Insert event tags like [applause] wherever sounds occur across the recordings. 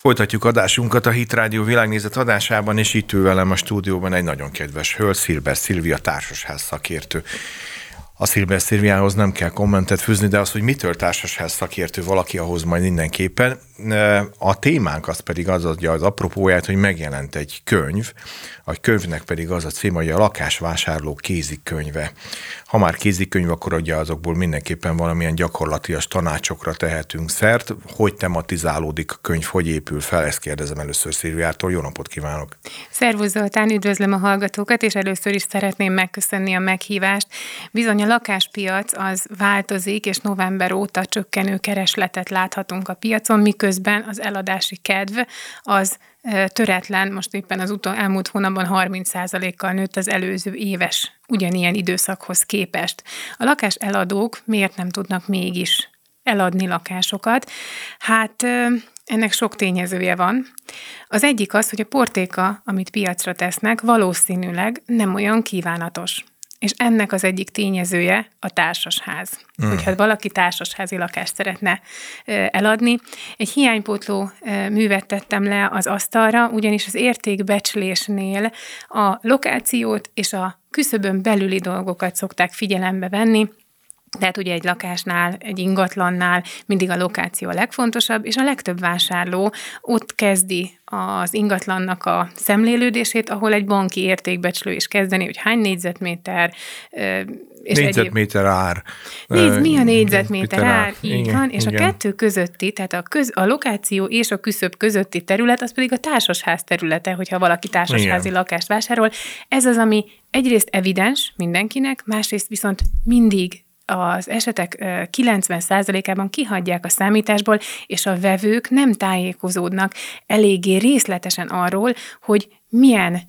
Folytatjuk adásunkat a Hit Rádió világnézet adásában, és itt ül velem a stúdióban egy nagyon kedves hölgy, Szilber Szilvia társasház szakértő. A Szilviához nem kell kommentet fűzni, de az, hogy mitől társasház szakértő valaki, ahhoz majd mindenképpen. A témánk az pedig az adja az apropóját, hogy megjelent egy könyv, a könyvnek pedig az a cím, hogy a lakásvásárló kézikönyve. Ha már kézikönyv, akkor ugye azokból mindenképpen valamilyen gyakorlatias tanácsokra tehetünk szert. Hogy tematizálódik a könyv, hogy épül fel, ezt kérdezem először Szilviától. Jó napot kívánok! Szervusz Zoltán, üdvözlöm a hallgatókat, és először is szeretném megköszönni a meghívást. Bizony a lakáspiac az változik, és november óta csökkenő keresletet láthatunk a piacon, miközben az eladási kedv az töretlen, most éppen az utol, elmúlt hónapban 30%-kal nőtt az előző éves ugyanilyen időszakhoz képest. A lakás eladók miért nem tudnak mégis eladni lakásokat? Hát ennek sok tényezője van. Az egyik az, hogy a portéka, amit piacra tesznek, valószínűleg nem olyan kívánatos. És ennek az egyik tényezője a társasház. Mm. Hogyha valaki társasházi lakást szeretne eladni. Egy hiánypótló művet tettem le az asztalra, ugyanis az értékbecslésnél a lokációt és a küszöbön belüli dolgokat szokták figyelembe venni, tehát ugye egy lakásnál, egy ingatlannál mindig a lokáció a legfontosabb, és a legtöbb vásárló ott kezdi az ingatlannak a szemlélődését, ahol egy banki értékbecslő is kezdeni, hogy hány négyzetméter, és négyzetméter egyéb... ár. Nézd, mi a négyzetméter ár, így igen, van, és igen. a kettő közötti, tehát a, köz, a lokáció és a küszöb közötti terület, az pedig a társasház területe, hogyha valaki társasházi igen. lakást vásárol. Ez az, ami egyrészt evidens mindenkinek, másrészt viszont mindig az esetek 90%-ában kihagyják a számításból, és a vevők nem tájékozódnak. Eléggé részletesen arról, hogy milyen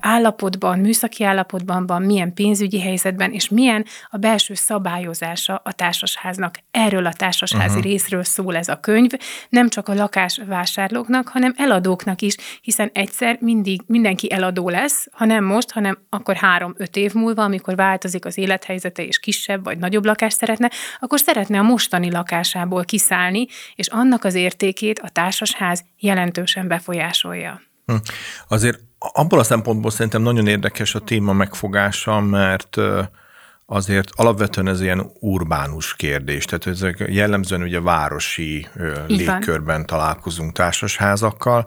állapotban, műszaki állapotban van, milyen pénzügyi helyzetben, és milyen a belső szabályozása a társasháznak. Erről a társasházi uh-huh. részről szól ez a könyv, nem csak a lakásvásárlóknak, hanem eladóknak is, hiszen egyszer mindig mindenki eladó lesz, ha nem most, hanem akkor három-öt év múlva, amikor változik az élethelyzete, és kisebb vagy nagyobb lakást szeretne, akkor szeretne a mostani lakásából kiszállni, és annak az értékét a társasház jelentősen befolyásolja. Hm. Azért abból a szempontból szerintem nagyon érdekes a téma megfogása, mert azért alapvetően ez ilyen urbánus kérdés, tehát ezek jellemzően ugye városi légkörben találkozunk társasházakkal.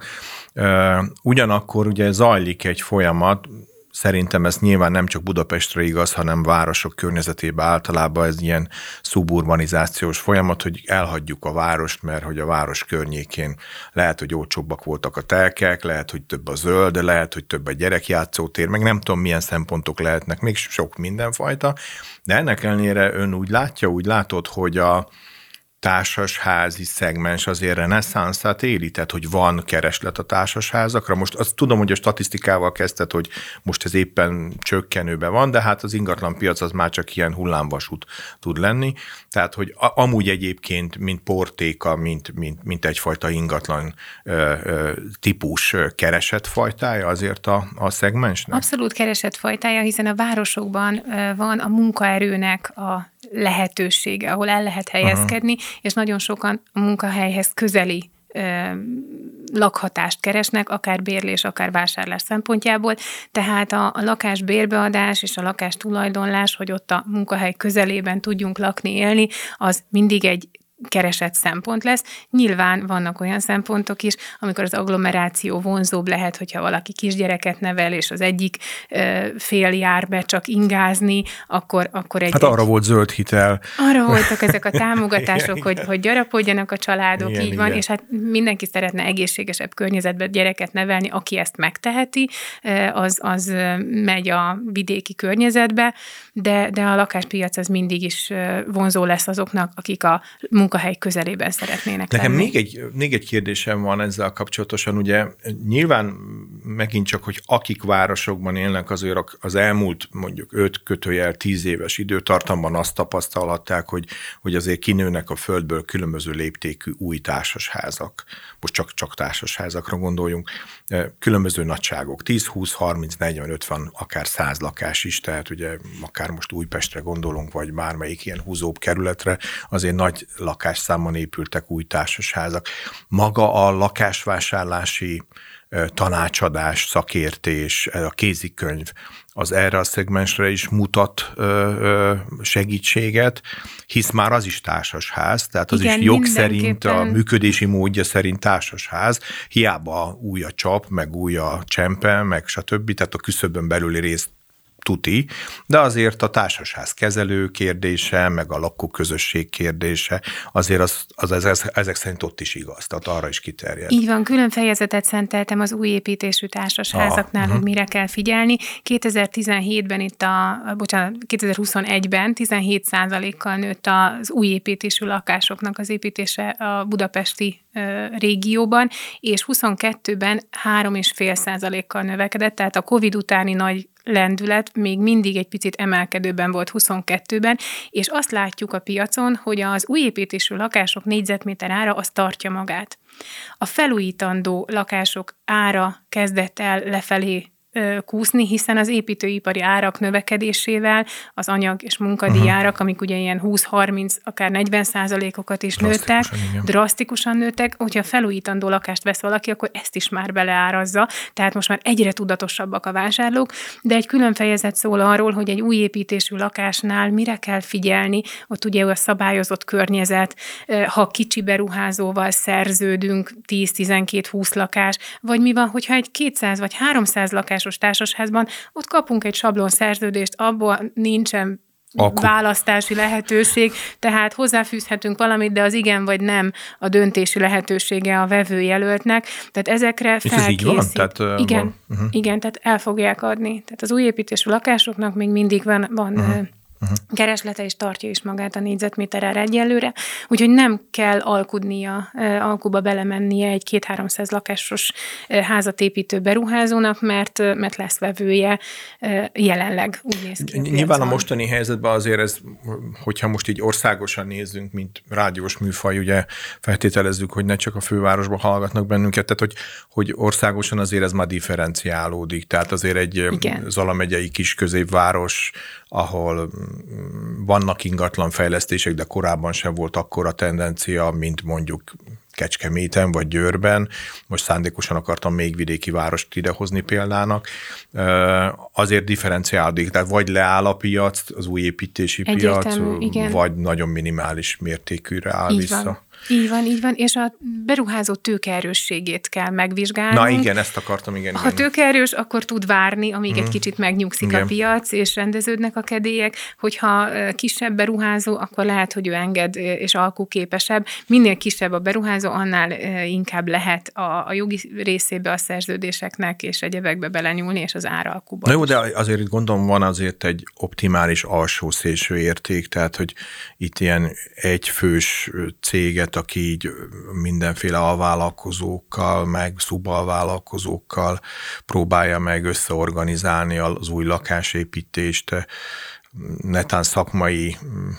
Ugyanakkor ugye zajlik egy folyamat, Szerintem ez nyilván nem csak Budapestre igaz, hanem városok környezetében általában ez ilyen szuburbanizációs folyamat, hogy elhagyjuk a várost, mert hogy a város környékén lehet, hogy olcsóbbak voltak a telkek, lehet, hogy több a zöld, lehet, hogy több a gyerekjátszótér, meg nem tudom, milyen szempontok lehetnek, még sok mindenfajta, de ennek ellenére ön úgy látja, úgy látod, hogy a, társasházi szegmens azért reneszánszát éli, tehát hogy van kereslet a társasházakra. Most azt tudom, hogy a statisztikával kezdted, hogy most ez éppen csökkenőben van, de hát az ingatlan piac az már csak ilyen hullámvasút tud lenni. Tehát, hogy amúgy egyébként, mint portéka, mint, mint, mint egyfajta ingatlan ö, ö, típus keresetfajtája azért a, a szegmensnek? Abszolút keresetfajtája, hiszen a városokban van a munkaerőnek a lehetősége, ahol el lehet helyezkedni, uh-huh. és nagyon sokan a munkahelyhez közeli lakhatást keresnek, akár bérlés, akár vásárlás szempontjából. Tehát a, a lakás bérbeadás és a lakás tulajdonlás, hogy ott a munkahely közelében tudjunk lakni, élni, az mindig egy keresett szempont lesz. Nyilván vannak olyan szempontok is, amikor az agglomeráció vonzóbb lehet, hogyha valaki kisgyereket nevel, és az egyik fél jár be csak ingázni, akkor, akkor egy... Hát arra egy, volt zöld hitel. Arra [laughs] voltak ezek a támogatások, hogy, hogy gyarapodjanak a családok, igen, így van, igen. és hát mindenki szeretne egészségesebb környezetben gyereket nevelni, aki ezt megteheti, az, az megy a vidéki környezetbe, de, de a lakáspiac az mindig is vonzó lesz azoknak, akik a munkahely közelében szeretnének Nekem még egy, még egy kérdésem van ezzel kapcsolatosan. Ugye nyilván megint csak, hogy akik városokban élnek, azért az elmúlt mondjuk 5 kötőjel 10 éves időtartamban azt tapasztalhatták, hogy, hogy azért kinőnek a földből különböző léptékű új társasházak. Most csak, csak társasházakra gondoljunk. Különböző nagyságok, 10, 20, 30, 40, 50, akár 100 lakás is, tehát ugye akár most Újpestre gondolunk, vagy bármelyik ilyen húzóbb kerületre, azért nagy lakásszámon épültek új társasházak. Maga a lakásvásárlási tanácsadás, szakértés, a kézikönyv, az erre a szegmensre is mutat segítséget, hisz már az is társasház, tehát az Igen, is jog szerint, a működési módja szerint társasház, hiába új a csap, meg új a csempe, meg stb., tehát a küszöbön belüli részt tuti, de azért a társasház kezelő kérdése, meg a lakóközösség kérdése, azért az, az, az, az ezek szerint ott is igaz, tehát arra is kiterjed. Így van, külön fejezetet szenteltem az új építésű társasházaknál, ah, hogy uh-huh. mire kell figyelni. 2017-ben itt a, bocsánat, 2021-ben 17 kal nőtt az új építésű lakásoknak az építése a budapesti régióban, és 22-ben 3,5 százalékkal növekedett, tehát a COVID utáni nagy lendület még mindig egy picit emelkedőben volt 22-ben, és azt látjuk a piacon, hogy az új építésű lakások négyzetméter ára az tartja magát. A felújítandó lakások ára kezdett el lefelé kúszni, hiszen az építőipari árak növekedésével az anyag és munkadíjárak, uh-huh. amik ugye ilyen 20-30, akár 40 százalékokat is nőttek, igen. drasztikusan nőttek, hogyha felújítandó lakást vesz valaki, akkor ezt is már beleárazza, tehát most már egyre tudatosabbak a vásárlók, de egy külön fejezet szól arról, hogy egy új építésű lakásnál mire kell figyelni, ott ugye a szabályozott környezet, ha kicsi beruházóval szerződünk 10-12-20 lakás, vagy mi van, hogyha egy 200 vagy 300 lakás lakásos társasházban, ott kapunk egy sablon szerződést, abból nincsen Akkor. választási lehetőség, tehát hozzáfűzhetünk valamit, de az igen vagy nem a döntési lehetősége a vevőjelöltnek. Tehát ezekre És felkészít. Ez így van? Tehát, igen, van. Uh-huh. igen, tehát el fogják adni. Tehát az új építésű lakásoknak még mindig van, van uh-huh uh-huh. kereslete is tartja is magát a négyzetméterre egyelőre, úgyhogy nem kell alkudnia, alkuba belemennie egy két-háromszáz lakásos házat építő beruházónak, mert, mert lesz vevője jelenleg, úgy néz ki. Nyilván a mostani helyzetben azért ez, hogyha most így országosan nézzünk, mint rádiós műfaj, ugye feltételezzük, hogy ne csak a fővárosban hallgatnak bennünket, tehát hogy, hogy országosan azért ez már differenciálódik, tehát azért egy Igen. Zala megyei kis középváros, ahol vannak ingatlan fejlesztések, de korábban sem volt akkora tendencia, mint mondjuk Kecskeméten vagy Győrben, most szándékosan akartam még vidéki várost idehozni példának, azért differenciálódik, tehát vagy leáll a piac, az új építési Egyértelmű, piac, igen. vagy nagyon minimális mértékűre áll Így vissza. Van. Így van, így van, és a beruházó tőkeerősségét kell megvizsgálni. Na igen, ezt akartam, igen. Ha tőkeerős, akkor tud várni, amíg mm. egy mhm. kicsit megnyugszik igen. a piac, és rendeződnek a kedélyek. Hogyha kisebb beruházó, akkor lehet, hogy ő enged, és alkuképesebb. Minél kisebb a beruházó, annál inkább lehet a, a jogi részébe a szerződéseknek és egyebekbe belenyúlni, és az áralkuba. Na jó, de azért itt gondolom van azért egy optimális alsó szélső érték, tehát hogy itt ilyen egyfős céget aki így mindenféle alvállalkozókkal, meg szubalvállalkozókkal próbálja meg összeorganizálni az új lakásépítést, netán szakmai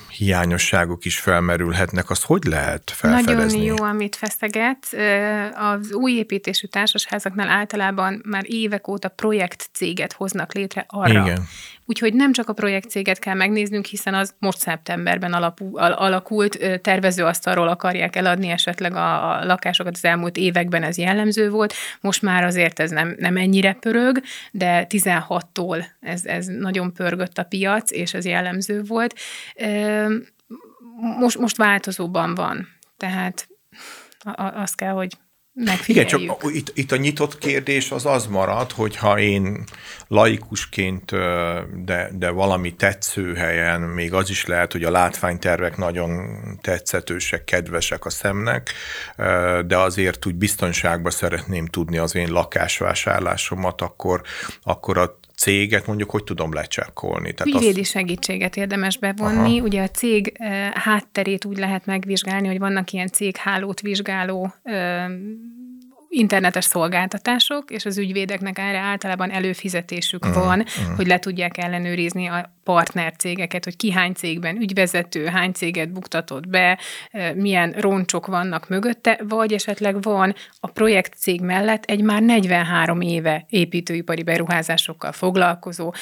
hiányosságok is felmerülhetnek, azt hogy lehet felfedezni? Nagyon jó, amit feszeget. Az új építésű társasházaknál általában már évek óta projektcéget hoznak létre arra, Igen. Úgyhogy nem csak a projektcéget kell megnéznünk, hiszen az most szeptemberben alapú, al, alakult, tervezőasztalról akarják eladni esetleg a, a lakásokat az elmúlt években ez jellemző volt, most már azért ez nem, nem ennyire pörög, de 16-tól ez, ez nagyon pörgött a piac, és ez jellemző volt. Most, most változóban van, tehát azt kell, hogy igen, csak itt, itt a nyitott kérdés az az marad, hogyha én laikusként, de, de valami tetsző helyen, még az is lehet, hogy a látványtervek nagyon tetszetősek, kedvesek a szemnek, de azért úgy biztonságban szeretném tudni az én lakásvásárlásomat, akkor, akkor a céget mondjuk hogy tudom lecsekkolni? Tehát Ügyvédi azt... segítséget érdemes bevonni. Aha. Ugye a cég hátterét úgy lehet megvizsgálni, hogy vannak ilyen céghálót vizsgáló internetes szolgáltatások, és az ügyvédeknek erre általában előfizetésük uh, van, uh. hogy le tudják ellenőrizni a partnercégeket, hogy ki hány cégben ügyvezető, hány céget buktatott be, milyen roncsok vannak mögötte, vagy esetleg van a projekt cég mellett egy már 43 éve építőipari beruházásokkal foglalkozó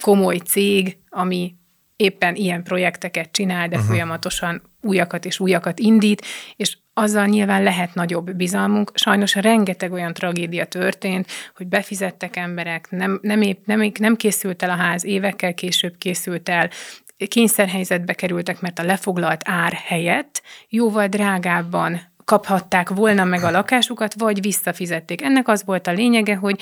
komoly cég, ami éppen ilyen projekteket csinál, de uh-huh. folyamatosan újakat és újakat indít, és azzal nyilván lehet nagyobb bizalmunk. Sajnos rengeteg olyan tragédia történt, hogy befizettek emberek, nem, nem, épp, nem, nem készült el a ház, évekkel később készült el, kényszerhelyzetbe kerültek, mert a lefoglalt ár helyett jóval drágábban kaphatták volna meg a lakásukat, vagy visszafizették. Ennek az volt a lényege, hogy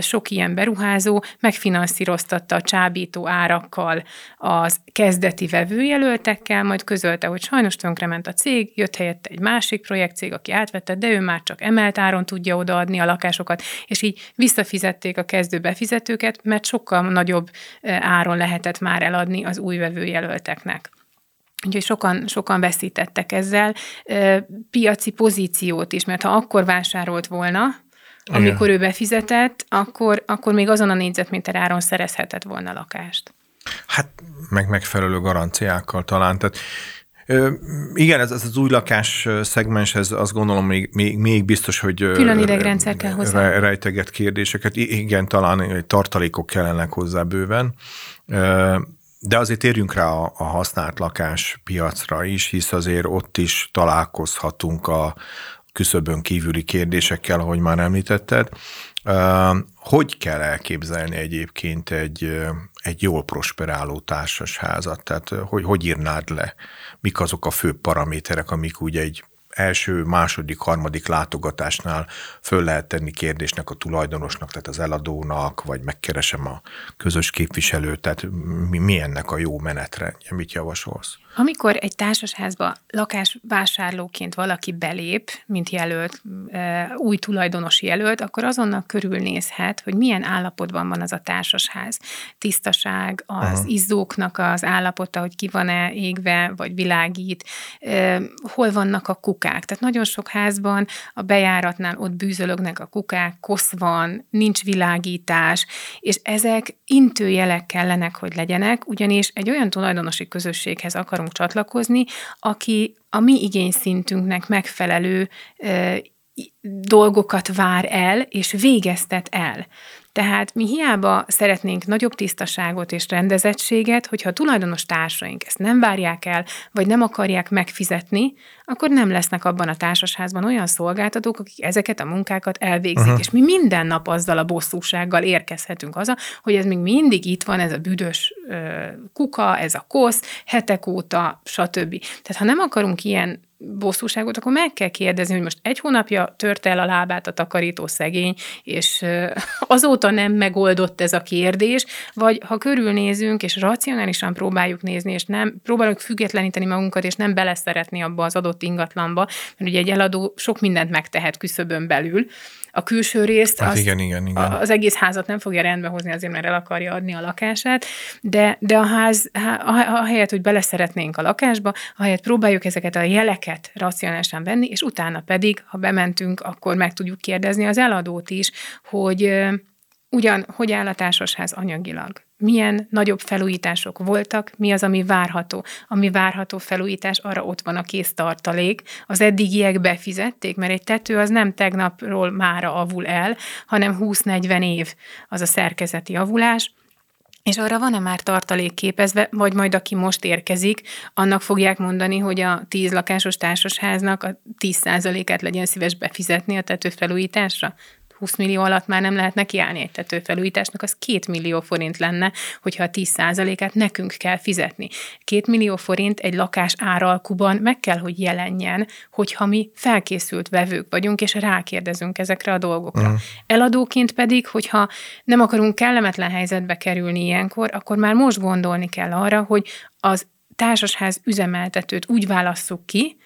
sok ilyen beruházó megfinanszíroztatta a csábító árakkal az kezdeti vevőjelöltekkel, majd közölte, hogy sajnos tönkrement a cég, jött helyette egy másik projektcég, aki átvette, de ő már csak emelt áron tudja odaadni a lakásokat, és így visszafizették a kezdő befizetőket, mert sokkal nagyobb áron lehetett már eladni az új vevőjelölteknek. Úgyhogy sokan, sokan veszítettek ezzel piaci pozíciót is, mert ha akkor vásárolt volna, amikor Igen. ő befizetett, akkor, akkor még azon a négyzetméter áron szerezhetett volna lakást. Hát meg megfelelő garanciákkal talán. Tehát igen, ez, ez az új lakás szegmens, ez azt gondolom még, még, még biztos, hogy külön idegrendszer kell hozzá. Rejteget kérdéseket. Igen, talán tartalékok kellenek hozzá bőven. De azért térjünk rá a, a használt lakás piacra is, hisz azért ott is találkozhatunk a küszöbön kívüli kérdésekkel, ahogy már említetted. Hogy kell elképzelni egyébként egy, egy jól prosperáló társasházat? Tehát hogy, hogy írnád le? Mik azok a fő paraméterek, amik úgy egy első, második, harmadik látogatásnál föl lehet tenni kérdésnek a tulajdonosnak, tehát az eladónak, vagy megkeresem a közös képviselőt, tehát mi, mi ennek a jó menetrendje, mit javasolsz? Amikor egy társasházba lakásvásárlóként valaki belép, mint jelölt, új tulajdonosi jelölt, akkor azonnal körülnézhet, hogy milyen állapotban van az a társasház. Tisztaság, az Aha. izzóknak az állapota, hogy ki van-e égve, vagy világít, hol vannak a kukák. Tehát nagyon sok házban a bejáratnál ott bűzölögnek a kukák, kosz van, nincs világítás, és ezek intőjelek kellenek, hogy legyenek, ugyanis egy olyan tulajdonosi közösséghez akarunk akarunk csatlakozni, aki a mi igényszintünknek megfelelő dolgokat vár el, és végeztet el. Tehát mi hiába szeretnénk nagyobb tisztaságot és rendezettséget, hogyha a tulajdonos társaink ezt nem várják el, vagy nem akarják megfizetni, akkor nem lesznek abban a társasházban olyan szolgáltatók, akik ezeket a munkákat elvégzik. Uh-huh. És mi minden nap azzal a bosszúsággal érkezhetünk haza, hogy ez még mindig itt van, ez a büdös ö, kuka, ez a kosz, hetek óta, stb. Tehát ha nem akarunk ilyen bosszúságot, akkor meg kell kérdezni, hogy most egy hónapja tört el a lábát a takarító szegény, és [laughs] azóta nem megoldott ez a kérdés, vagy ha körülnézünk, és racionálisan próbáljuk nézni, és nem próbáljuk függetleníteni magunkat, és nem beleszeretni abba az adott ingatlanba, mert ugye egy eladó sok mindent megtehet küszöbön belül, a külső részt, hát azt, igen, igen, igen. az egész házat nem fogja rendbe hozni azért, mert el akarja adni a lakását, de, de a ház, ahelyett, hogy beleszeretnénk a lakásba, ahelyett próbáljuk ezeket a jeleket racionálisan venni, és utána pedig, ha bementünk, akkor meg tudjuk kérdezni az eladót is, hogy ugyan, hogy áll a társasház anyagilag milyen nagyobb felújítások voltak, mi az, ami várható. Ami várható felújítás, arra ott van a kész tartalék. Az eddigiek befizették, mert egy tető az nem tegnapról mára avul el, hanem 20-40 év az a szerkezeti avulás. És arra van-e már tartalék képezve, vagy majd aki most érkezik, annak fogják mondani, hogy a 10 lakásos társasháznak a 10%-át legyen szíves befizetni a tetőfelújításra? 20 millió alatt már nem lehet nekiállni egy tetőfelújításnak, az 2 millió forint lenne, hogyha a 10%-át nekünk kell fizetni. 2 millió forint egy lakás áralkuban meg kell, hogy jelenjen, hogyha mi felkészült vevők vagyunk, és rákérdezünk ezekre a dolgokra. Uh-huh. Eladóként pedig, hogyha nem akarunk kellemetlen helyzetbe kerülni ilyenkor, akkor már most gondolni kell arra, hogy az társasház üzemeltetőt úgy válasszuk ki,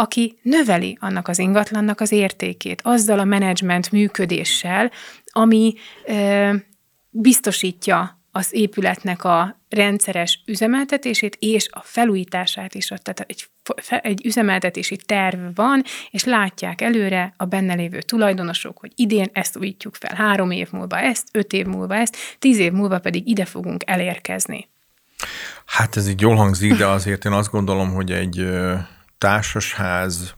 aki növeli annak az ingatlannak az értékét, azzal a menedzsment működéssel, ami ö, biztosítja az épületnek a rendszeres üzemeltetését és a felújítását is. Tehát egy, egy üzemeltetési terv van, és látják előre a benne lévő tulajdonosok, hogy idén ezt újítjuk fel, három év múlva ezt, öt év múlva ezt, tíz év múlva pedig ide fogunk elérkezni. Hát ez így jól hangzik, de azért én azt gondolom, hogy egy társasház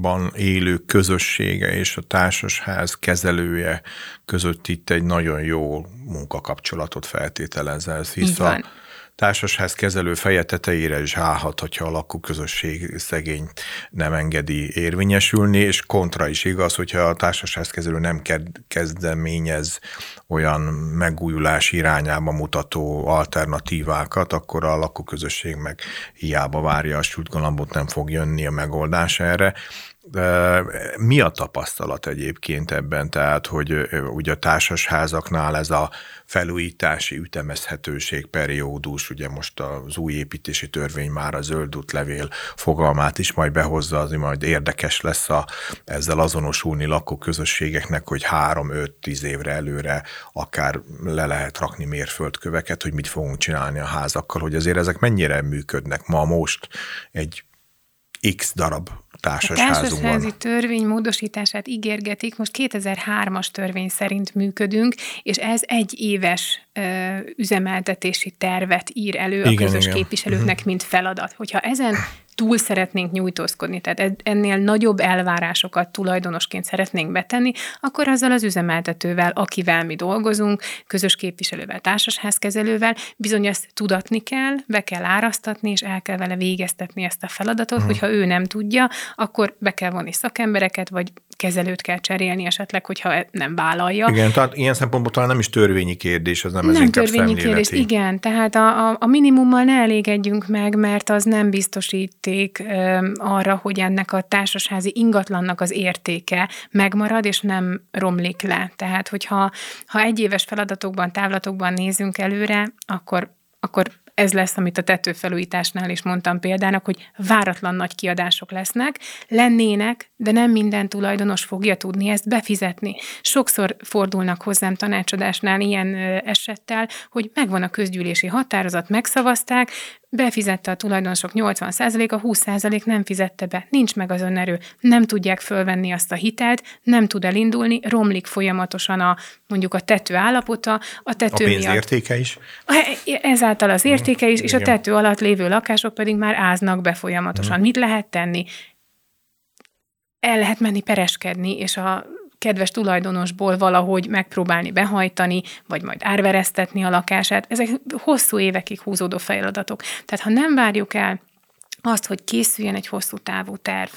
ban élő közössége és a társasház kezelője között itt egy nagyon jó munkakapcsolatot feltételez ez, hisz a társasház kezelő feje tetejére is állhat, hogyha a lakóközösség szegény nem engedi érvényesülni, és kontra is igaz, hogyha a társasház kezelő nem kezdeményez olyan megújulás irányába mutató alternatívákat, akkor a lakóközösség meg hiába várja a sült nem fog jönni a megoldás erre. Mi a tapasztalat egyébként ebben? Tehát, hogy ugye a társasházaknál ez a felújítási ütemezhetőség periódus, ugye most az új építési törvény már a zöld útlevél fogalmát is majd behozza, az majd érdekes lesz a, ezzel azonosulni lakóközösségeknek, hogy három, öt, tíz évre előre akár le lehet rakni mérföldköveket, hogy mit fogunk csinálni a házakkal, hogy azért ezek mennyire működnek ma most egy X darab társasházunkban. A társasházi törvény módosítását ígérgetik, most 2003-as törvény szerint működünk, és ez egy éves ö, üzemeltetési tervet ír elő igen, a közös igen. képviselőknek, uh-huh. mint feladat. Hogyha ezen túl szeretnénk nyújtózkodni, tehát ennél nagyobb elvárásokat tulajdonosként szeretnénk betenni, akkor azzal az üzemeltetővel, akivel mi dolgozunk, közös képviselővel, társasházkezelővel, bizony ezt tudatni kell, be kell árasztatni, és el kell vele végeztetni ezt a feladatot, uh-huh. hogyha ő nem tudja, akkor be kell vonni szakembereket, vagy kezelőt kell cserélni esetleg, hogyha e- nem vállalja. Igen, tehát ilyen szempontból talán nem is törvényi kérdés, az nem, ez Nem törvényi kérdés, igen. Tehát a, a, a minimummal ne elégedjünk meg, mert az nem biztosíték arra, hogy ennek a társasházi ingatlannak az értéke megmarad, és nem romlik le. Tehát, hogyha ha egyéves feladatokban, távlatokban nézünk előre, akkor akkor ez lesz, amit a tetőfelújításnál is mondtam példának, hogy váratlan nagy kiadások lesznek, lennének, de nem minden tulajdonos fogja tudni ezt befizetni. Sokszor fordulnak hozzám tanácsadásnál ilyen esettel, hogy megvan a közgyűlési határozat, megszavazták, befizette a tulajdonosok 80%-a, 20% nem fizette be, nincs meg az önerő, nem tudják fölvenni azt a hitelt, nem tud elindulni, romlik folyamatosan a mondjuk a tető állapota, a tető a pénz miatt. értéke is? Ezáltal az értéke is, és a tető alatt lévő lakások pedig már áznak be folyamatosan. Hmm. Mit lehet tenni? El lehet menni pereskedni, és a kedves tulajdonosból valahogy megpróbálni behajtani, vagy majd árveresztetni a lakását. Ezek hosszú évekig húzódó feladatok. Tehát ha nem várjuk el azt, hogy készüljen egy hosszú távú terv,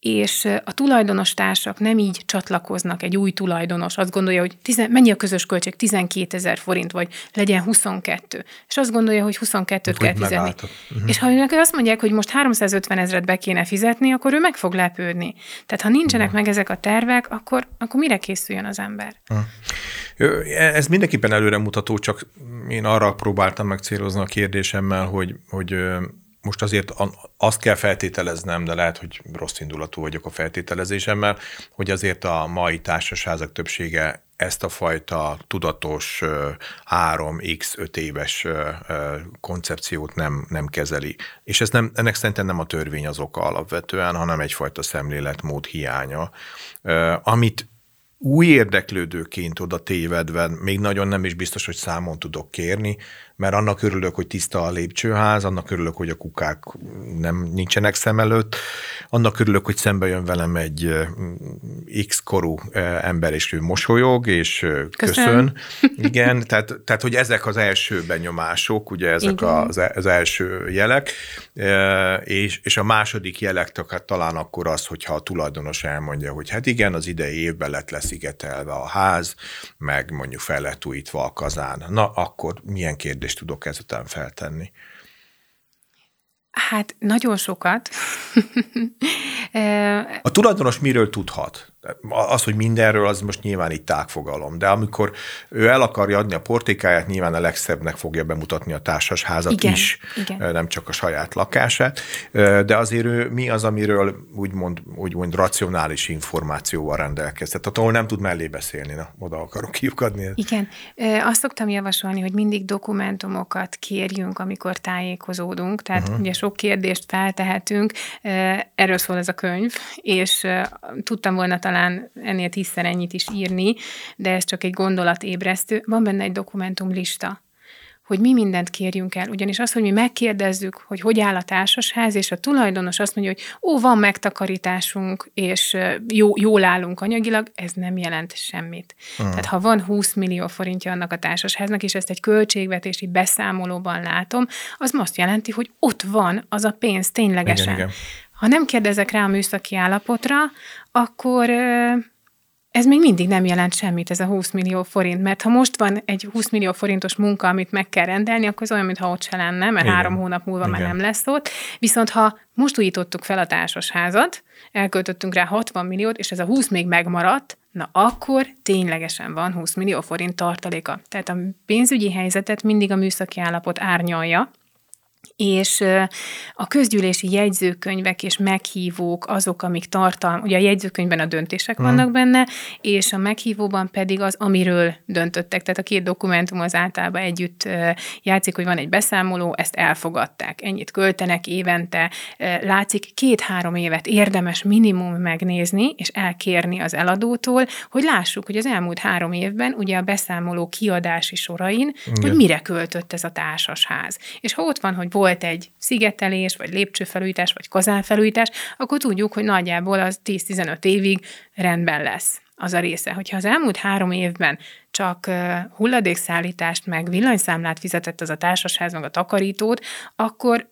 és a tulajdonos társak nem így csatlakoznak egy új tulajdonos, azt gondolja, hogy tizen, mennyi a közös költség, 12 ezer forint, vagy legyen 22, és azt gondolja, hogy 22-t kell fizetni. Uh-huh. És ha őnek azt mondják, hogy most 350 ezeret be kéne fizetni, akkor ő meg fog lepődni. Tehát ha nincsenek uh-huh. meg ezek a tervek, akkor, akkor mire készüljön az ember? Uh-huh. Ez mindenképpen előremutató, csak én arra próbáltam megcélozni a kérdésemmel, hogy, hogy most azért azt kell feltételeznem, de lehet, hogy rossz indulatú vagyok a feltételezésemmel, hogy azért a mai társaságok többsége ezt a fajta tudatos 3x5 éves koncepciót nem, nem kezeli. És ez nem, ennek szerintem nem a törvény az oka alapvetően, hanem egyfajta szemléletmód hiánya, amit új érdeklődőként oda tévedve, még nagyon nem is biztos, hogy számon tudok kérni, mert annak örülök, hogy tiszta a lépcsőház, annak örülök, hogy a kukák nem nincsenek szem előtt, annak örülök, hogy szembe jön velem egy X-korú ember, és ő mosolyog, és köszön. köszön. Igen, tehát, tehát, hogy ezek az első benyomások, ugye ezek az, e, az első jelek, és, és a második jelek talán akkor az, hogyha a tulajdonos elmondja, hogy hát igen, az idei évben lett leszigetelve a ház, meg mondjuk fel lett újítva a kazán. Na, akkor milyen kérdés kérdést tudok ezután feltenni? Hát nagyon sokat. [laughs] a tulajdonos miről tudhat? Az, hogy mindenről, az most nyilván itt tágfogalom, de amikor ő el akarja adni a portékáját, nyilván a legszebbnek fogja bemutatni a társasházat Igen, is, igen. nem csak a saját lakását, de azért ő mi az, amiről úgymond, úgymond racionális információval rendelkezik. Tehát ahol nem tud mellé beszélni, na, oda akarok kiukadni. Igen, azt szoktam javasolni, hogy mindig dokumentumokat kérjünk, amikor tájékozódunk, tehát uh-huh. ugye sok kérdést feltehetünk, erről szól ez a könyv, és tudtam volna talán ennél tízszer ennyit is írni, de ez csak egy gondolatébresztő. Van benne egy dokumentumlista, hogy mi mindent kérjünk el. Ugyanis az, hogy mi megkérdezzük, hogy hogy áll a társasház, és a tulajdonos azt mondja, hogy ó, van megtakarításunk, és jó, jól állunk anyagilag, ez nem jelent semmit. Uh-huh. Tehát ha van 20 millió forintja annak a társasháznak, és ezt egy költségvetési beszámolóban látom, az azt jelenti, hogy ott van az a pénz ténylegesen. Igen, igen. Ha nem kérdezek rá a műszaki állapotra, akkor ez még mindig nem jelent semmit, ez a 20 millió forint, mert ha most van egy 20 millió forintos munka, amit meg kell rendelni, akkor az olyan, mintha ott se lenne, mert Igen. három hónap múlva Igen. már nem lesz ott. Viszont ha most újítottuk fel a társasházat, elköltöttünk rá 60 milliót, és ez a 20 még megmaradt, na akkor ténylegesen van 20 millió forint tartaléka. Tehát a pénzügyi helyzetet mindig a műszaki állapot árnyalja, és a közgyűlési jegyzőkönyvek és meghívók azok, amik tartalm, ugye a jegyzőkönyvben a döntések mm. vannak benne, és a meghívóban pedig az, amiről döntöttek. Tehát a két dokumentum az általában együtt játszik, hogy van egy beszámoló, ezt elfogadták, ennyit költenek évente, látszik, két-három évet érdemes minimum megnézni, és elkérni az eladótól, hogy lássuk, hogy az elmúlt három évben ugye a beszámoló kiadási sorain, Igen. hogy mire költött ez a társasház. És ha ott van, hogy volt egy szigetelés, vagy lépcsőfelújítás, vagy kazánfelújítás, akkor tudjuk, hogy nagyjából az 10-15 évig rendben lesz az a része. Hogyha az elmúlt három évben csak hulladékszállítást, meg villanyszámlát fizetett az a társasház, meg a takarítót, akkor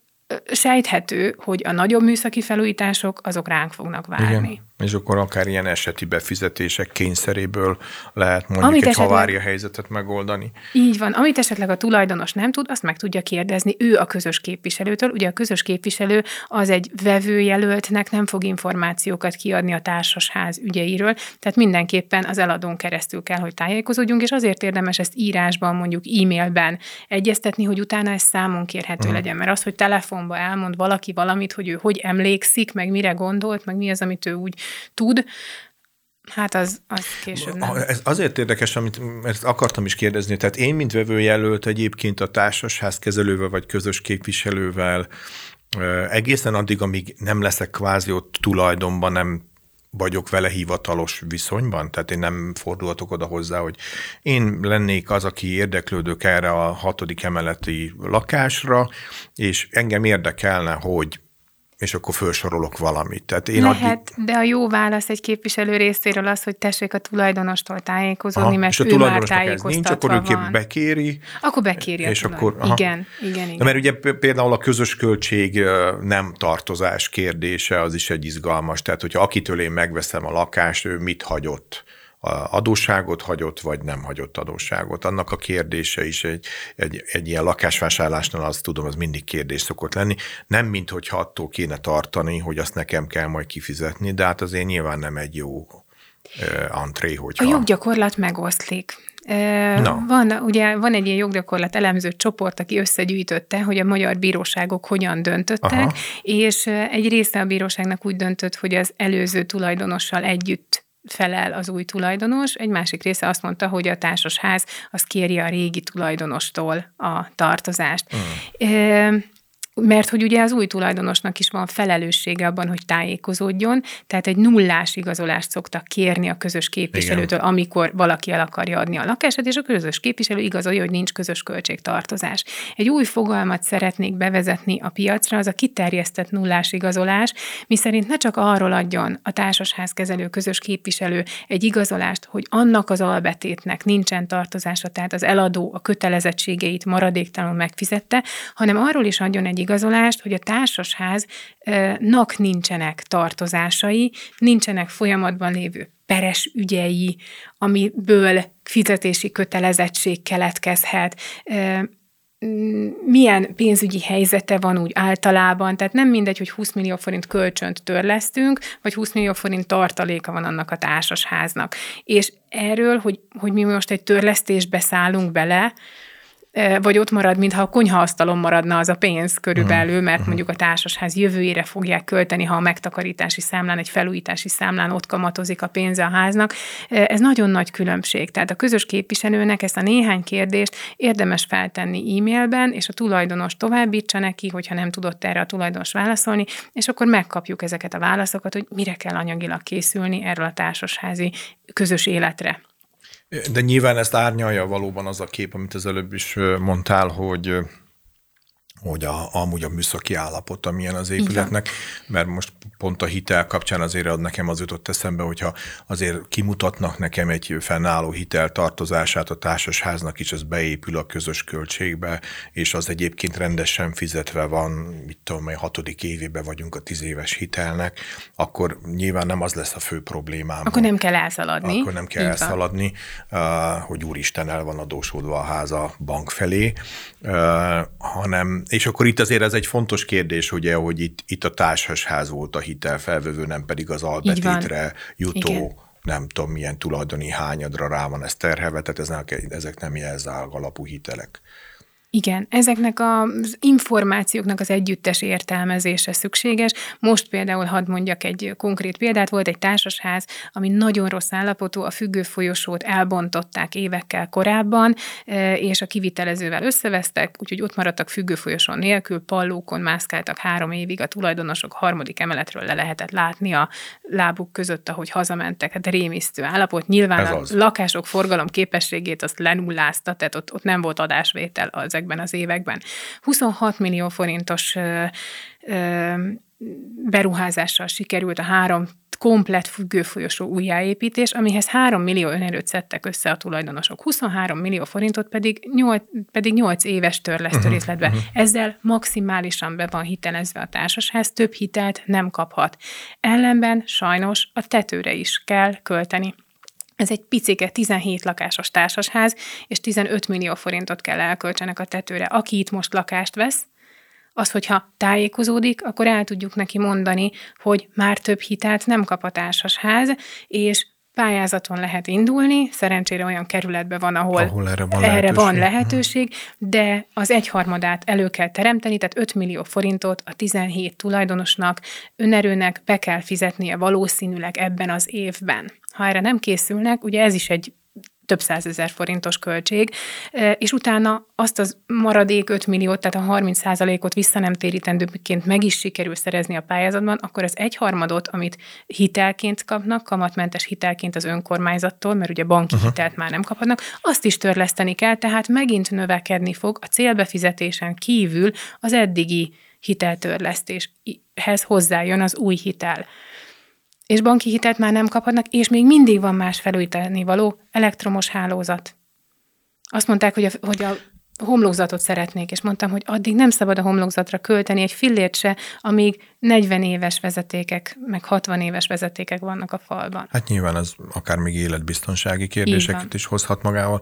sejthető, hogy a nagyobb műszaki felújítások azok ránk fognak várni. Igen. És akkor akár ilyen eseti befizetések kényszeréből lehet mondjuk Amit egy esetleg, havária helyzetet megoldani. Így van. Amit esetleg a tulajdonos nem tud, azt meg tudja kérdezni ő a közös képviselőtől. Ugye a közös képviselő az egy vevőjelöltnek nem fog információkat kiadni a társasház ügyeiről, tehát mindenképpen az eladón keresztül kell, hogy tájékozódjunk, és azért érdemes ezt írásban, mondjuk e-mailben egyeztetni, hogy utána ez számon kérhető uh-huh. legyen. Mert az, hogy telefonba elmond valaki valamit, hogy ő hogy emlékszik, meg mire gondolt, meg mi az, amit ő úgy tud, Hát az, az később nem. Ez azért érdekes, amit ezt akartam is kérdezni. Tehát én, mint vevőjelölt egyébként a társasház kezelővel vagy közös képviselővel egészen addig, amíg nem leszek kvázi ott tulajdonban, nem vagyok vele hivatalos viszonyban, tehát én nem fordulhatok oda hozzá, hogy én lennék az, aki érdeklődök erre a hatodik emeleti lakásra, és engem érdekelne, hogy és akkor felsorolok valamit. Tehát én Lehet, addig... de a jó válasz egy képviselő részéről az, hogy tessék a tulajdonostól tájékozódni, aha, mert és a ő már tájékoztatva nincs, akkor ő bekéri. Akkor bekéri és akkor, aha. Igen, igen, igen. De mert ugye például a közös költség nem tartozás kérdése, az is egy izgalmas. Tehát, hogyha akitől én megveszem a lakást, ő mit hagyott adósságot hagyott, vagy nem hagyott adósságot. Annak a kérdése is egy, egy, egy ilyen lakásvásárlásnál azt tudom, az mindig kérdés szokott lenni. Nem mint hogyha attól kéne tartani, hogy azt nekem kell majd kifizetni, de hát azért nyilván nem egy jó antré, hogyha... A joggyakorlat megoszlik. No. Van, ugye, van egy ilyen joggyakorlat elemző csoport, aki összegyűjtötte, hogy a magyar bíróságok hogyan döntöttek, Aha. és egy része a bíróságnak úgy döntött, hogy az előző tulajdonossal együtt felel az új tulajdonos, egy másik része azt mondta, hogy a társasház az kéri a régi tulajdonostól a tartozást. Mm mert hogy ugye az új tulajdonosnak is van felelőssége abban, hogy tájékozódjon, tehát egy nullás igazolást szoktak kérni a közös képviselőtől, Igen. amikor valaki el akarja adni a lakását, és a közös képviselő igazolja, hogy nincs közös költségtartozás. Egy új fogalmat szeretnék bevezetni a piacra, az a kiterjesztett nullás igazolás, miszerint ne csak arról adjon a társasházkezelő közös képviselő egy igazolást, hogy annak az albetétnek nincsen tartozása, tehát az eladó a kötelezettségeit maradéktalanul megfizette, hanem arról is adjon egy igazolást, hogy a társasháznak nincsenek tartozásai, nincsenek folyamatban lévő peres ügyei, amiből fizetési kötelezettség keletkezhet. milyen pénzügyi helyzete van úgy általában, tehát nem mindegy, hogy 20 millió forint kölcsönt törlesztünk, vagy 20 millió forint tartaléka van annak a társasháznak. És erről, hogy, hogy mi most egy törlesztésbe szállunk bele, vagy ott marad, mintha a konyhaasztalon maradna az a pénz körülbelül, mhm. mert mhm. mondjuk a társasház jövőjére fogják költeni, ha a megtakarítási számlán, egy felújítási számlán ott kamatozik a pénze a háznak. Ez nagyon nagy különbség. Tehát a közös képviselőnek ezt a néhány kérdést érdemes feltenni e-mailben, és a tulajdonos továbbítsa neki, hogyha nem tudott erre a tulajdonos válaszolni, és akkor megkapjuk ezeket a válaszokat, hogy mire kell anyagilag készülni erről a társasházi közös életre. De nyilván ezt árnyalja valóban az a kép, amit az előbb is mondtál, hogy hogy a, amúgy a műszaki állapota milyen az épületnek, mert most pont a hitel kapcsán azért ad nekem az jutott eszembe, hogyha azért kimutatnak nekem egy fennálló hitel tartozását a társasháznak is, ez beépül a közös költségbe, és az egyébként rendesen fizetve van, mit tudom, hogy hatodik évébe vagyunk a tíz éves hitelnek, akkor nyilván nem az lesz a fő problémám. Akkor nem kell elszaladni. Akkor nem kell Így elszaladni, van. hogy úristen el van adósodva a háza bank felé, hanem és akkor itt azért ez egy fontos kérdés, ugye, hogy itt, itt a társasház volt a hitelfelvevő, nem pedig az albetétre jutó Igen nem tudom milyen tulajdoni hányadra rá van ez terhelve, tehát ez nem, ezek nem jelzálg alapú hitelek. Igen, ezeknek az információknak az együttes értelmezése szükséges. Most például hadd mondjak egy konkrét példát, volt egy társasház, ami nagyon rossz állapotú, a függő folyosót elbontották évekkel korábban, e, és a kivitelezővel összevesztek, úgyhogy ott maradtak függő folyosón nélkül, pallókon mászkáltak három évig, a tulajdonosok harmadik emeletről le lehetett látni a lábuk között, ahogy hazamentek, hát rémisztő állapot. Nyilván Ez a az. lakások forgalom képességét azt lenullázta, tehát ott, ott nem volt adásvétel az ezekben az években. 26 millió forintos ö, ö, beruházással sikerült a három komplet függőfolyosó újjáépítés, amihez 3 millió önerőt szedtek össze a tulajdonosok. 23 millió forintot pedig 8, pedig 8 éves törlesztőrészletbe. Uh-huh, uh-huh. Ezzel maximálisan be van hitelezve a társasház, több hitelt nem kaphat. Ellenben sajnos a tetőre is kell költeni. Ez egy picike 17 lakásos társasház, és 15 millió forintot kell elköltsenek a tetőre. Aki itt most lakást vesz, az, hogyha tájékozódik, akkor el tudjuk neki mondani, hogy már több hitelt nem kap a társasház, és pályázaton lehet indulni, szerencsére olyan kerületben van, ahol, ahol erre van erre lehetőség, van lehetőség de az egyharmadát elő kell teremteni, tehát 5 millió forintot a 17 tulajdonosnak, önerőnek be kell fizetnie valószínűleg ebben az évben. Ha erre nem készülnek, ugye ez is egy több százezer forintos költség, és utána azt az maradék 5 milliót, tehát a 30 százalékot vissza nem térítendőként meg is sikerül szerezni a pályázatban, akkor az egyharmadot, amit hitelként kapnak, kamatmentes hitelként az önkormányzattól, mert ugye banki uh-huh. hitelt már nem kaphatnak, azt is törleszteni kell, tehát megint növekedni fog a célbefizetésen kívül az eddigi hiteltörlesztéshez hozzájön az új hitel és banki hitelt már nem kaphatnak, és még mindig van más felújítani való elektromos hálózat. Azt mondták, hogy a, hogy a homlokzatot szeretnék, és mondtam, hogy addig nem szabad a homlokzatra költeni egy fillért se, amíg 40 éves vezetékek, meg 60 éves vezetékek vannak a falban. Hát nyilván az akár még életbiztonsági kérdéseket is hozhat magával.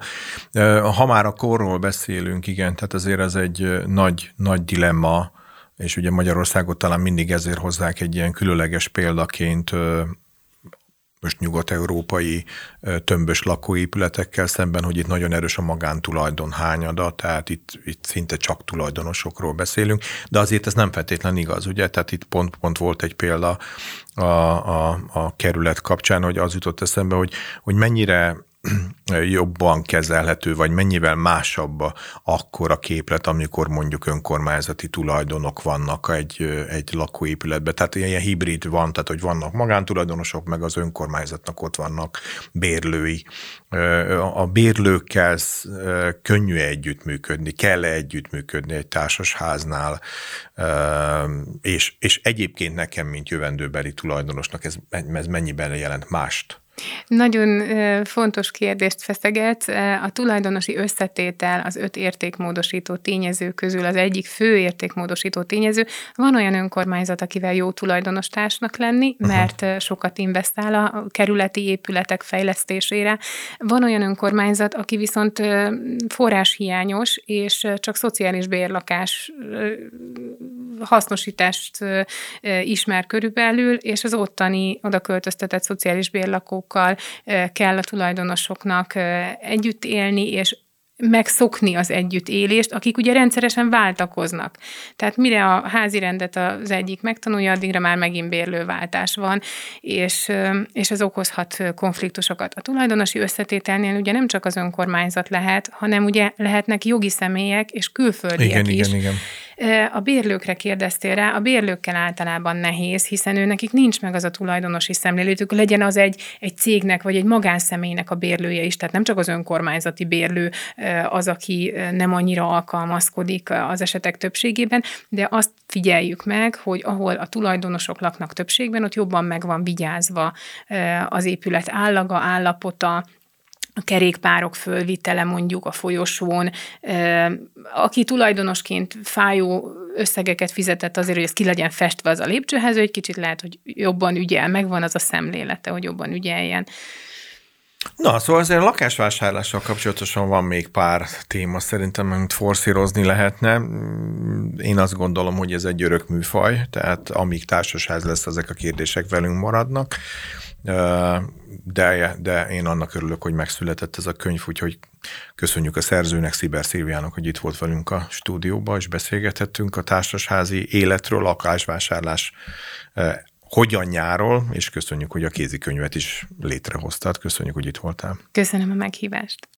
Ha már a korról beszélünk, igen, tehát azért ez egy nagy, nagy dilemma, és ugye Magyarországot talán mindig ezért hozzák egy ilyen különleges példaként most nyugat-európai tömbös lakóépületekkel szemben, hogy itt nagyon erős a magántulajdon hányada, tehát itt, itt szinte csak tulajdonosokról beszélünk, de azért ez nem feltétlen igaz, ugye? Tehát itt pont, pont volt egy példa a, a, a kerület kapcsán, hogy az jutott eszembe, hogy, hogy mennyire [clears throat] jobban kezelhető, vagy mennyivel másabb akkor a képlet, amikor mondjuk önkormányzati tulajdonok vannak egy, egy lakóépületben. Tehát ilyen hibrid van, tehát hogy vannak magántulajdonosok, meg az önkormányzatnak ott vannak bérlői. A bérlőkkel könnyű együttműködni, kell együttműködni egy társasháznál, és, és egyébként nekem, mint jövendőbeli tulajdonosnak ez, ez mennyiben jelent mást? Nagyon fontos kérdést feszeget. A tulajdonosi összetétel az öt értékmódosító tényező közül az egyik fő értékmódosító tényező. Van olyan önkormányzat, akivel jó tulajdonostársnak lenni, mert sokat investál a kerületi épületek fejlesztésére. Van olyan önkormányzat, aki viszont forráshiányos, és csak szociális bérlakás hasznosítást ismer körülbelül, és az ottani oda költöztetett szociális bérlakókkal kell a tulajdonosoknak együtt élni, és megszokni az együttélést, akik ugye rendszeresen váltakoznak. Tehát mire a házi rendet az egyik megtanulja, addigra már megint bérlőváltás van, és, és ez okozhat konfliktusokat. A tulajdonosi összetételnél ugye nem csak az önkormányzat lehet, hanem ugye lehetnek jogi személyek és külföldiek igen, is. Igen, igen. A bérlőkre kérdeztél rá, a bérlőkkel általában nehéz, hiszen ő nekik nincs meg az a tulajdonosi szemlélőtük, legyen az egy, egy cégnek vagy egy magánszemélynek a bérlője is, tehát nem csak az önkormányzati bérlő az, aki nem annyira alkalmazkodik az esetek többségében, de azt figyeljük meg, hogy ahol a tulajdonosok laknak többségben, ott jobban meg van vigyázva az épület állaga, állapota, a kerékpárok fölvitele mondjuk a folyosón, aki tulajdonosként fájó összegeket fizetett azért, hogy ez ki legyen festve az a lépcsőhez, egy kicsit lehet, hogy jobban ügyel, megvan az a szemlélete, hogy jobban ügyeljen. Na, szóval azért a lakásvásárlással kapcsolatosan van még pár téma szerintem, amit forszírozni lehetne. Én azt gondolom, hogy ez egy örök műfaj, tehát amíg társaság lesz, ezek a kérdések velünk maradnak de, de én annak örülök, hogy megszületett ez a könyv, úgyhogy köszönjük a szerzőnek, Sziber Szilviának, hogy itt volt velünk a stúdióban, és beszélgethettünk a társasházi életről, lakásvásárlás hogyan nyáról, és köszönjük, hogy a kézikönyvet is létrehoztad. Köszönjük, hogy itt voltál. Köszönöm a meghívást.